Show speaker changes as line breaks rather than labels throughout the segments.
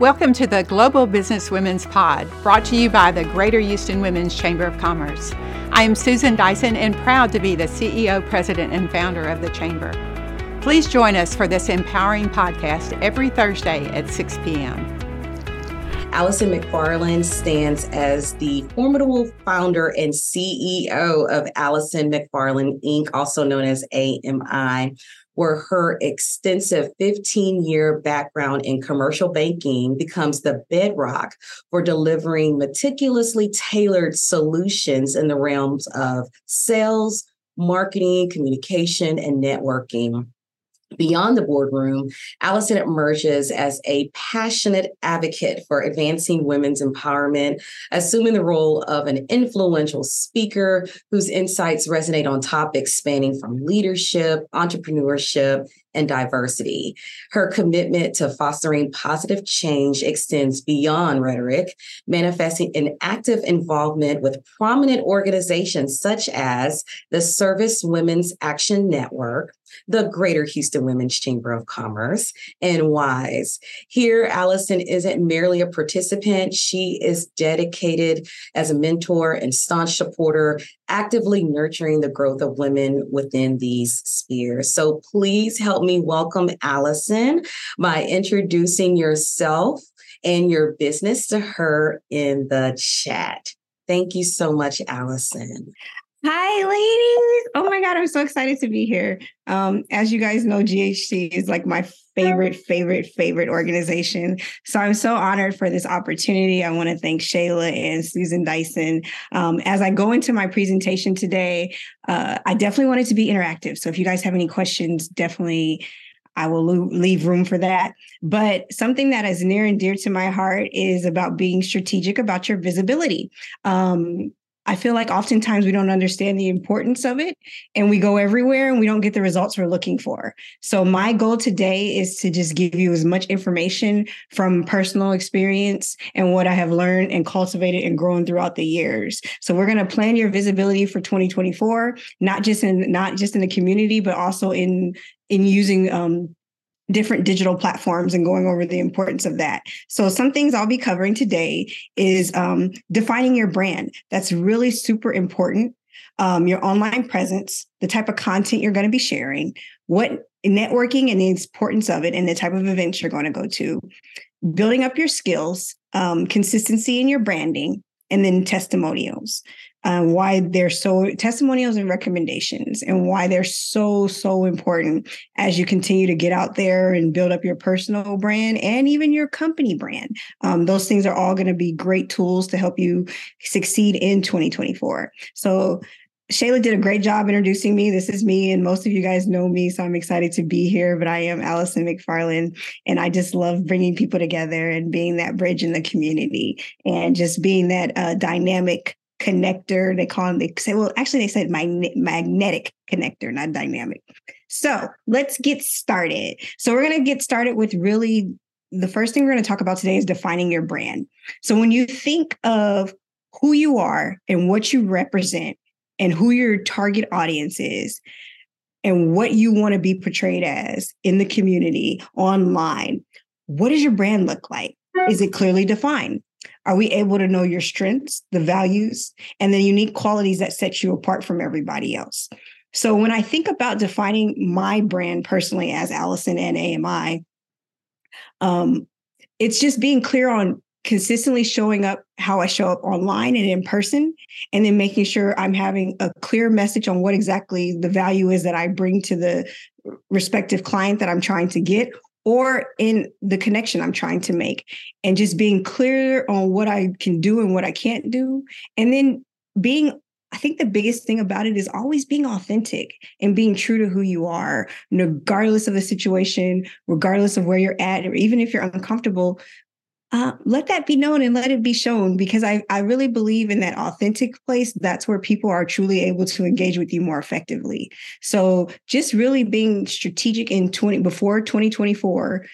Welcome to the Global Business Women's Pod, brought to you by the Greater Houston Women's Chamber of Commerce. I am Susan Dyson and proud to be the CEO, President, and founder of the Chamber. Please join us for this empowering podcast every Thursday at 6 p.m.
Allison McFarlane stands as the formidable founder and CEO of Allison McFarlane Inc., also known as AMI where her extensive 15 year background in commercial banking becomes the bedrock for delivering meticulously tailored solutions in the realms of sales, marketing, communication, and networking. Beyond the boardroom, Allison emerges as a passionate advocate for advancing women's empowerment, assuming the role of an influential speaker whose insights resonate on topics spanning from leadership, entrepreneurship, and diversity. Her commitment to fostering positive change extends beyond rhetoric, manifesting an active involvement with prominent organizations such as the Service Women's Action Network, the Greater Houston Women's Chamber of Commerce, and WISE. Here, Allison isn't merely a participant, she is dedicated as a mentor and staunch supporter, actively nurturing the growth of women within these spheres. So please help me welcome Allison by introducing yourself and your business to her in the chat. Thank you so much, Allison.
Hi, ladies. Oh my God, I'm so excited to be here. Um, as you guys know, GHC is like my favorite, favorite, favorite organization. So I'm so honored for this opportunity. I want to thank Shayla and Susan Dyson. Um, as I go into my presentation today, uh, I definitely want it to be interactive. So if you guys have any questions, definitely I will leave room for that. But something that is near and dear to my heart is about being strategic about your visibility. Um, I feel like oftentimes we don't understand the importance of it and we go everywhere and we don't get the results we're looking for. So, my goal today is to just give you as much information from personal experience and what I have learned and cultivated and grown throughout the years. So, we're going to plan your visibility for 2024, not just in not just in the community, but also in in using um, different digital platforms and going over the importance of that. So, some things I'll be covering today is um, defining your brand. That's really super important. Um, your online presence, the type of content you're going to be sharing, what networking and the importance of it, and the type of events you're going to go to, building up your skills, um, consistency in your branding, and then testimonials um, why they're so testimonials and recommendations and why they're so so important as you continue to get out there and build up your personal brand and even your company brand um, those things are all going to be great tools to help you succeed in 2024 so Shayla did a great job introducing me. This is me, and most of you guys know me, so I'm excited to be here. But I am Allison McFarlane, and I just love bringing people together and being that bridge in the community and just being that uh, dynamic connector. They call them, they say, well, actually, they said mag- magnetic connector, not dynamic. So let's get started. So we're going to get started with really the first thing we're going to talk about today is defining your brand. So when you think of who you are and what you represent and who your target audience is and what you want to be portrayed as in the community online, what does your brand look like? Is it clearly defined? Are we able to know your strengths, the values, and the unique qualities that set you apart from everybody else? So when I think about defining my brand personally as Allison and AMI, um, it's just being clear on consistently showing up how I show up online and in person, and then making sure I'm having a clear message on what exactly the value is that I bring to the respective client that I'm trying to get, or in the connection I'm trying to make, and just being clear on what I can do and what I can't do. And then being, I think the biggest thing about it is always being authentic and being true to who you are, regardless of the situation, regardless of where you're at, or even if you're uncomfortable, uh, let that be known and let it be shown because I, I really believe in that authentic place. That's where people are truly able to engage with you more effectively. So just really being strategic in 20 before 2024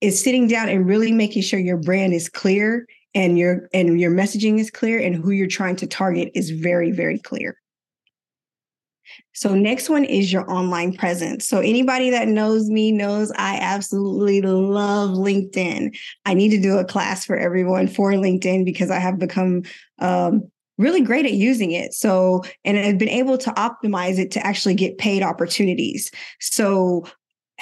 is sitting down and really making sure your brand is clear and your and your messaging is clear and who you're trying to target is very, very clear. So, next one is your online presence. So, anybody that knows me knows I absolutely love LinkedIn. I need to do a class for everyone for LinkedIn because I have become um, really great at using it. So, and I've been able to optimize it to actually get paid opportunities. So,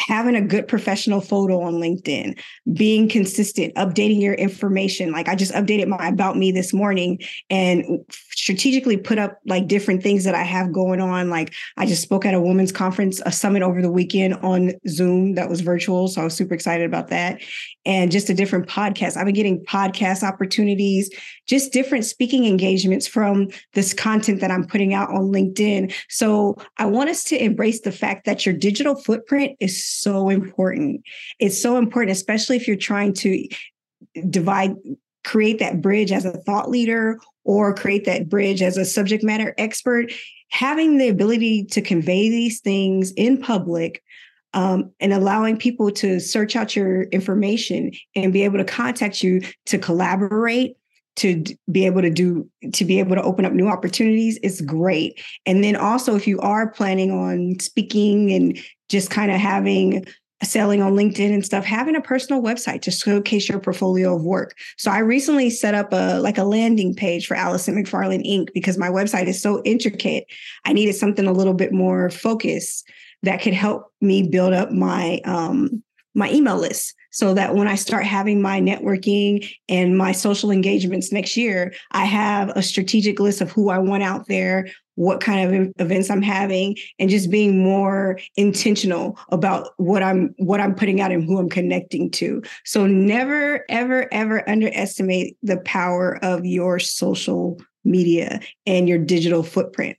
having a good professional photo on LinkedIn, being consistent, updating your information. Like I just updated my about me this morning and strategically put up like different things that I have going on. Like I just spoke at a women's conference, a summit over the weekend on Zoom that was virtual. So I was super excited about that. And just a different podcast. I've been getting podcast opportunities, just different speaking engagements from this content that I'm putting out on LinkedIn. So I want us to embrace the fact that your digital footprint is so important. It's so important, especially if you're trying to divide, create that bridge as a thought leader or create that bridge as a subject matter expert. Having the ability to convey these things in public um, and allowing people to search out your information and be able to contact you to collaborate to be able to do to be able to open up new opportunities is great and then also if you are planning on speaking and just kind of having selling on LinkedIn and stuff, having a personal website to showcase your portfolio of work. So I recently set up a like a landing page for Allison McFarlane Inc. because my website is so intricate. I needed something a little bit more focused that could help me build up my um my email list so that when I start having my networking and my social engagements next year, I have a strategic list of who I want out there, what kind of events I'm having and just being more intentional about what I'm what I'm putting out and who I'm connecting to. So never ever ever underestimate the power of your social media and your digital footprint.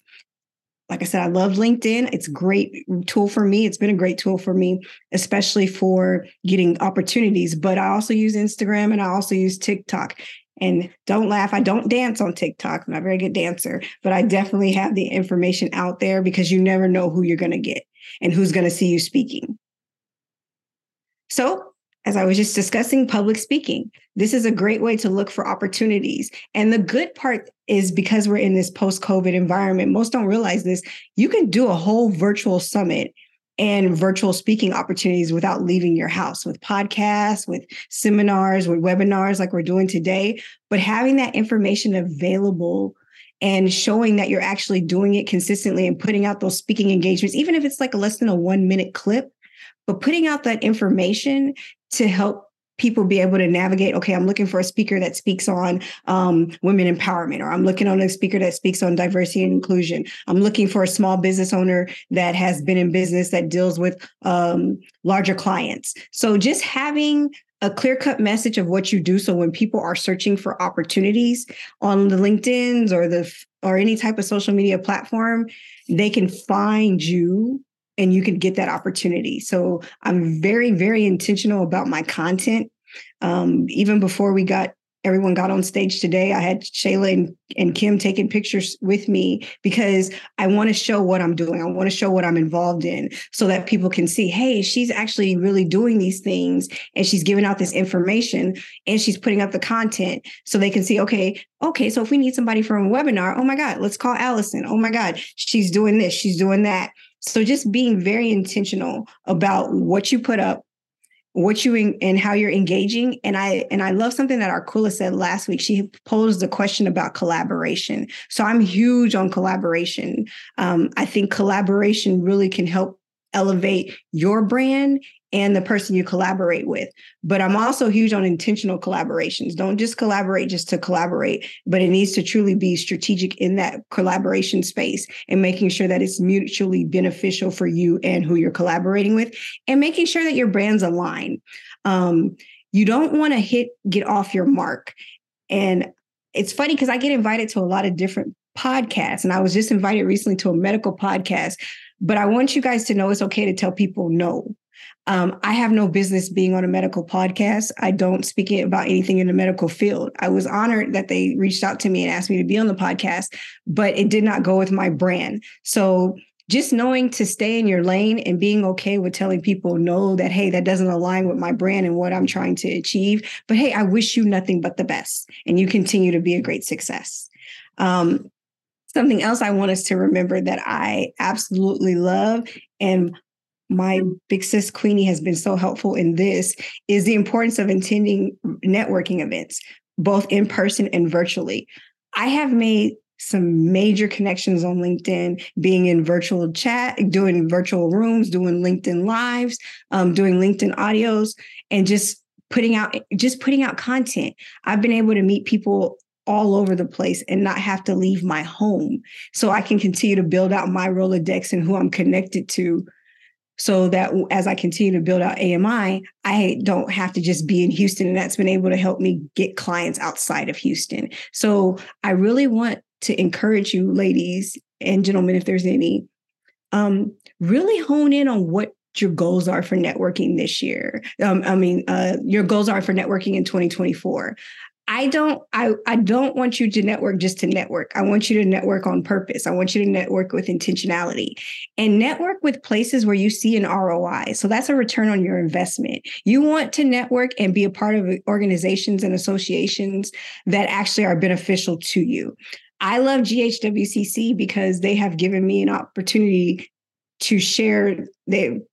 Like I said, I love LinkedIn. It's a great tool for me. It's been a great tool for me, especially for getting opportunities. But I also use Instagram and I also use TikTok. And don't laugh, I don't dance on TikTok. I'm not a very good dancer, but I definitely have the information out there because you never know who you're going to get and who's going to see you speaking. So, as I was just discussing public speaking, this is a great way to look for opportunities. And the good part is because we're in this post COVID environment, most don't realize this. You can do a whole virtual summit and virtual speaking opportunities without leaving your house with podcasts, with seminars, with webinars like we're doing today. But having that information available and showing that you're actually doing it consistently and putting out those speaking engagements, even if it's like a less than a one minute clip, but putting out that information to help people be able to navigate okay i'm looking for a speaker that speaks on um, women empowerment or i'm looking on a speaker that speaks on diversity and inclusion i'm looking for a small business owner that has been in business that deals with um, larger clients so just having a clear cut message of what you do so when people are searching for opportunities on the linkedins or the or any type of social media platform they can find you and you can get that opportunity. So I'm very, very intentional about my content. Um, even before we got everyone got on stage today, I had Shayla and, and Kim taking pictures with me because I want to show what I'm doing. I want to show what I'm involved in so that people can see, hey, she's actually really doing these things and she's giving out this information and she's putting up the content so they can see, okay, okay, so if we need somebody for a webinar, oh my God, let's call Allison. Oh my God, she's doing this, she's doing that. So just being very intentional about what you put up, what you in, and how you're engaging. And I and I love something that Arcula said last week. She posed a question about collaboration. So I'm huge on collaboration. Um, I think collaboration really can help elevate your brand and the person you collaborate with. But I'm also huge on intentional collaborations. Don't just collaborate just to collaborate, but it needs to truly be strategic in that collaboration space and making sure that it's mutually beneficial for you and who you're collaborating with and making sure that your brands align. Um, you don't want to hit get off your mark. And it's funny because I get invited to a lot of different podcasts and I was just invited recently to a medical podcast, but I want you guys to know it's okay to tell people no um, I have no business being on a medical podcast. I don't speak about anything in the medical field. I was honored that they reached out to me and asked me to be on the podcast, but it did not go with my brand. So just knowing to stay in your lane and being okay with telling people no that hey that doesn't align with my brand and what i'm trying to achieve but hey i wish you nothing but the best and you continue to be a great success um, Something else I want us to remember that I absolutely love and my big sis Queenie has been so helpful in this is the importance of attending networking events, both in person and virtually. I have made some major connections on LinkedIn, being in virtual chat, doing virtual rooms, doing LinkedIn lives, um, doing LinkedIn audios, and just putting out just putting out content. I've been able to meet people all over the place and not have to leave my home. So I can continue to build out my Rolodex and who I'm connected to so that as I continue to build out AMI, I don't have to just be in Houston. And that's been able to help me get clients outside of Houston. So I really want to encourage you, ladies and gentlemen, if there's any, um, really hone in on what your goals are for networking this year. Um, I mean, uh, your goals are for networking in 2024. I don't I I don't want you to network just to network. I want you to network on purpose. I want you to network with intentionality and network with places where you see an ROI. So that's a return on your investment. You want to network and be a part of organizations and associations that actually are beneficial to you. I love GHWCC because they have given me an opportunity to share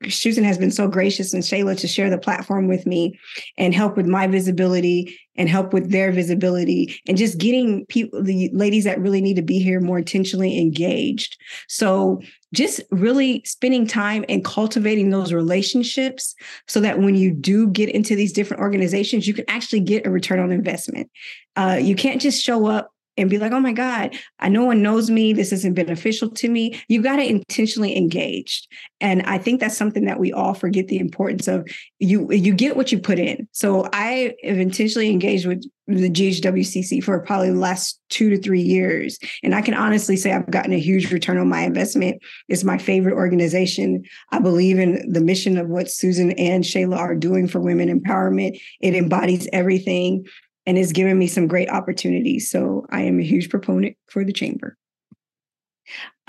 Susan has been so gracious and Shayla to share the platform with me and help with my visibility and help with their visibility and just getting people the ladies that really need to be here more intentionally engaged. So just really spending time and cultivating those relationships so that when you do get into these different organizations, you can actually get a return on investment. Uh, you can't just show up and be like, oh my God, I no one knows me. This isn't beneficial to me. You got to intentionally engage. And I think that's something that we all forget the importance of. You you get what you put in. So I have intentionally engaged with the GHWCC for probably the last two to three years. And I can honestly say I've gotten a huge return on my investment. It's my favorite organization. I believe in the mission of what Susan and Shayla are doing for women empowerment. It embodies everything and has given me some great opportunities. So I am a huge proponent for the chamber.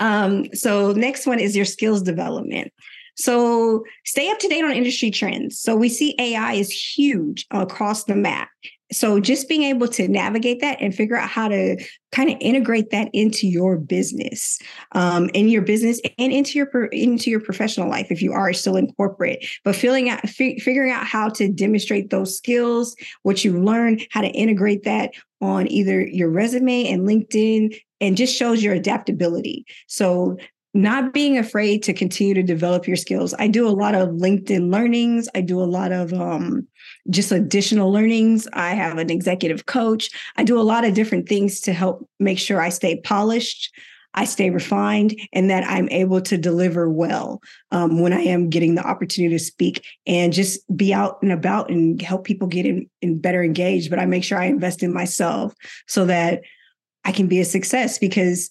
Um, so next one is your skills development. So stay up to date on industry trends. So we see AI is huge across the map so just being able to navigate that and figure out how to kind of integrate that into your business um, in your business and into your into your professional life if you are still in corporate but filling out f- figuring out how to demonstrate those skills what you learn how to integrate that on either your resume and linkedin and just shows your adaptability. So not being afraid to continue to develop your skills. I do a lot of LinkedIn learnings. I do a lot of um, just additional learnings. I have an executive coach. I do a lot of different things to help make sure I stay polished, I stay refined, and that I'm able to deliver well um, when I am getting the opportunity to speak and just be out and about and help people get in, in better engaged. But I make sure I invest in myself so that I can be a success because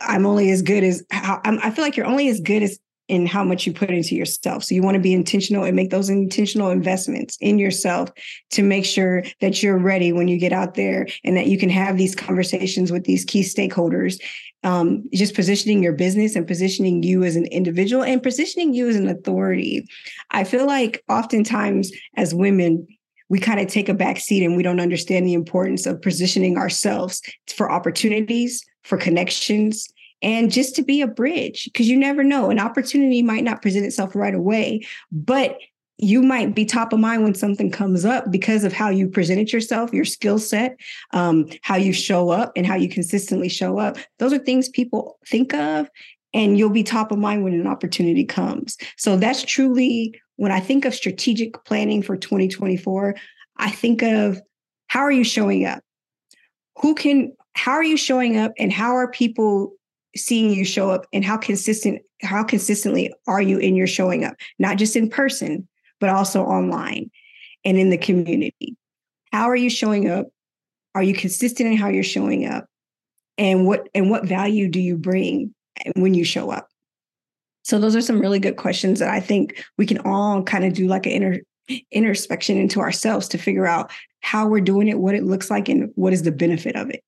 I'm only as good as how I'm, I feel like you're only as good as in how much you put into yourself. So you want to be intentional and make those intentional investments in yourself to make sure that you're ready when you get out there and that you can have these conversations with these key stakeholders. Um, just positioning your business and positioning you as an individual and positioning you as an authority. I feel like oftentimes as women, we kind of take a back seat and we don't understand the importance of positioning ourselves for opportunities, for connections and just to be a bridge because you never know an opportunity might not present itself right away but you might be top of mind when something comes up because of how you presented yourself your skill set um, how you show up and how you consistently show up. Those are things people think of and you'll be top of mind when an opportunity comes. So that's truly when i think of strategic planning for 2024 i think of how are you showing up? Who can how are you showing up and how are people seeing you show up and how consistent how consistently are you in your showing up? Not just in person but also online and in the community. How are you showing up? Are you consistent in how you're showing up? And what and what value do you bring when you show up so those are some really good questions that i think we can all kind of do like an inner introspection into ourselves to figure out how we're doing it what it looks like and what is the benefit of it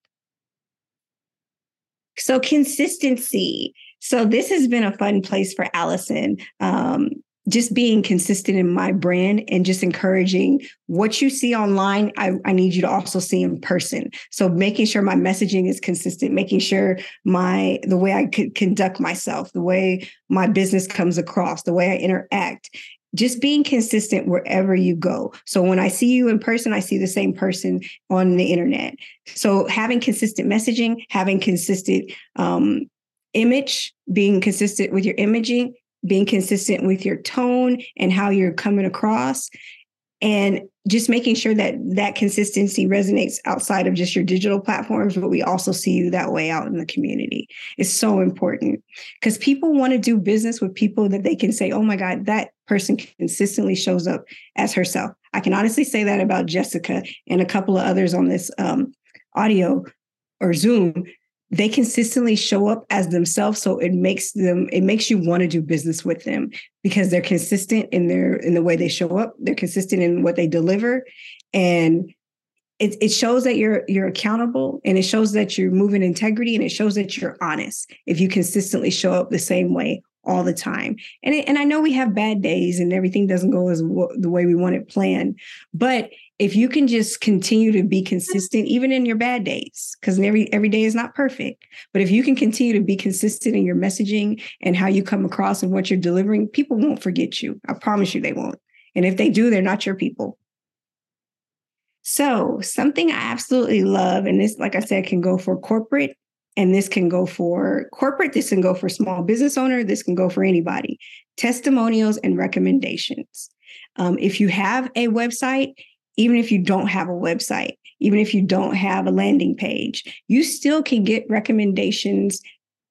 so consistency. So this has been a fun place for Allison. Um, just being consistent in my brand and just encouraging what you see online, I, I need you to also see in person. So making sure my messaging is consistent, making sure my the way I could conduct myself, the way my business comes across, the way I interact, just being consistent wherever you go. So when I see you in person, I see the same person on the internet. So having consistent messaging, having consistent um, image, being consistent with your imaging, being consistent with your tone and how you're coming across and just making sure that that consistency resonates outside of just your digital platforms but we also see you that way out in the community. Is so important because people want to do business with people that they can say oh my god that person consistently shows up as herself. I can honestly say that about jessica and a couple of others on this um, audio or zoom they consistently show up as themselves. So it makes them it makes you want to do business with them because they're consistent in their in the way they show up. They're consistent in what they deliver. And it, it shows that you're you're accountable and it shows that you're moving integrity and it shows that you're honest if you consistently show up the same way all the time. And it, and I know we have bad days and everything doesn't go as w- the way we want it planned but if you can just continue to be consistent even in your bad days because every every day is not perfect but if you can continue to be consistent in your messaging and how you come across and what you're delivering people won't forget you. I promise you they won't. And if they do they're not your people. So something i absolutely love and this like i said can go for corporate and this can go for corporate this can go for small business owner this can go for anybody. Testimonials and recommendations. Um, if you have a website even if you don't have a website, even if you don't have a landing page, you still can get recommendations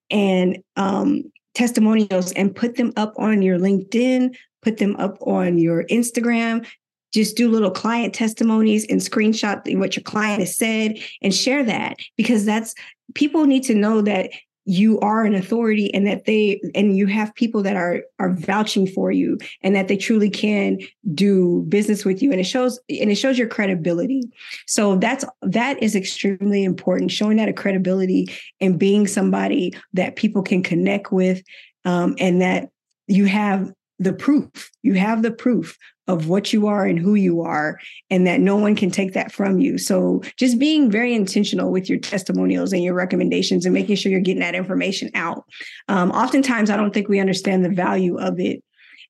and um, testimonials and put them up on your LinkedIn, put them up on your Instagram. Just do little client testimonies and screenshot what your client has said and share that because that's people need to know that you are an authority and that they and you have people that are are vouching for you and that they truly can do business with you. And it shows and it shows your credibility. So that's that is extremely important showing that a credibility and being somebody that people can connect with um, and that you have the proof you have the proof of what you are and who you are, and that no one can take that from you. So, just being very intentional with your testimonials and your recommendations and making sure you're getting that information out. Um, oftentimes, I don't think we understand the value of it.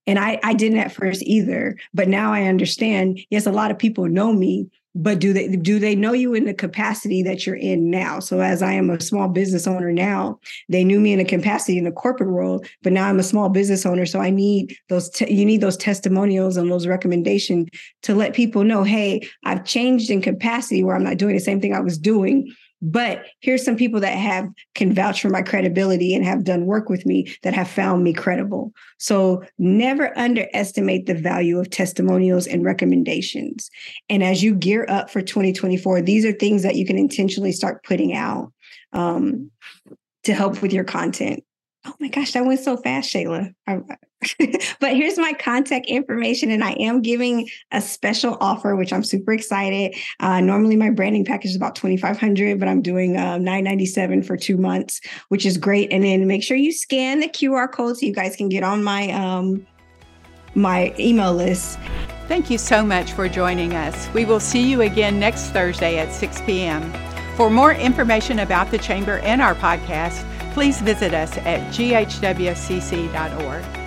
And I, I didn't at first either, but now I understand. Yes, a lot of people know me, but do they do they know you in the capacity that you're in now? So as i am a small business owner now they knew me in a capacity in the corporate world but now i'm a small business owner. So i need those te- you need those testimonials and those recommendations to let people know hey i've changed in capacity where i'm not doing the same thing i was doing but here's some people that have can vouch for my credibility and have done work with me that have found me credible. So never underestimate the value of testimonials and recommendations. And as you gear up for 2024, these are things that you can intentionally start putting out um, to help with your content. Oh my gosh, that went so fast, Shayla. But here's my contact information, and I am giving a special offer, which I'm super excited. Uh, normally, my branding package is about 2,500, but I'm doing uh, 997 for two months, which is great. And then make sure you scan the QR code so you guys can get on my um, my email list.
Thank you so much for joining us. We will see you again next Thursday at 6 p.m. For more information about the Chamber and our podcast please visit us at ghwcc.org.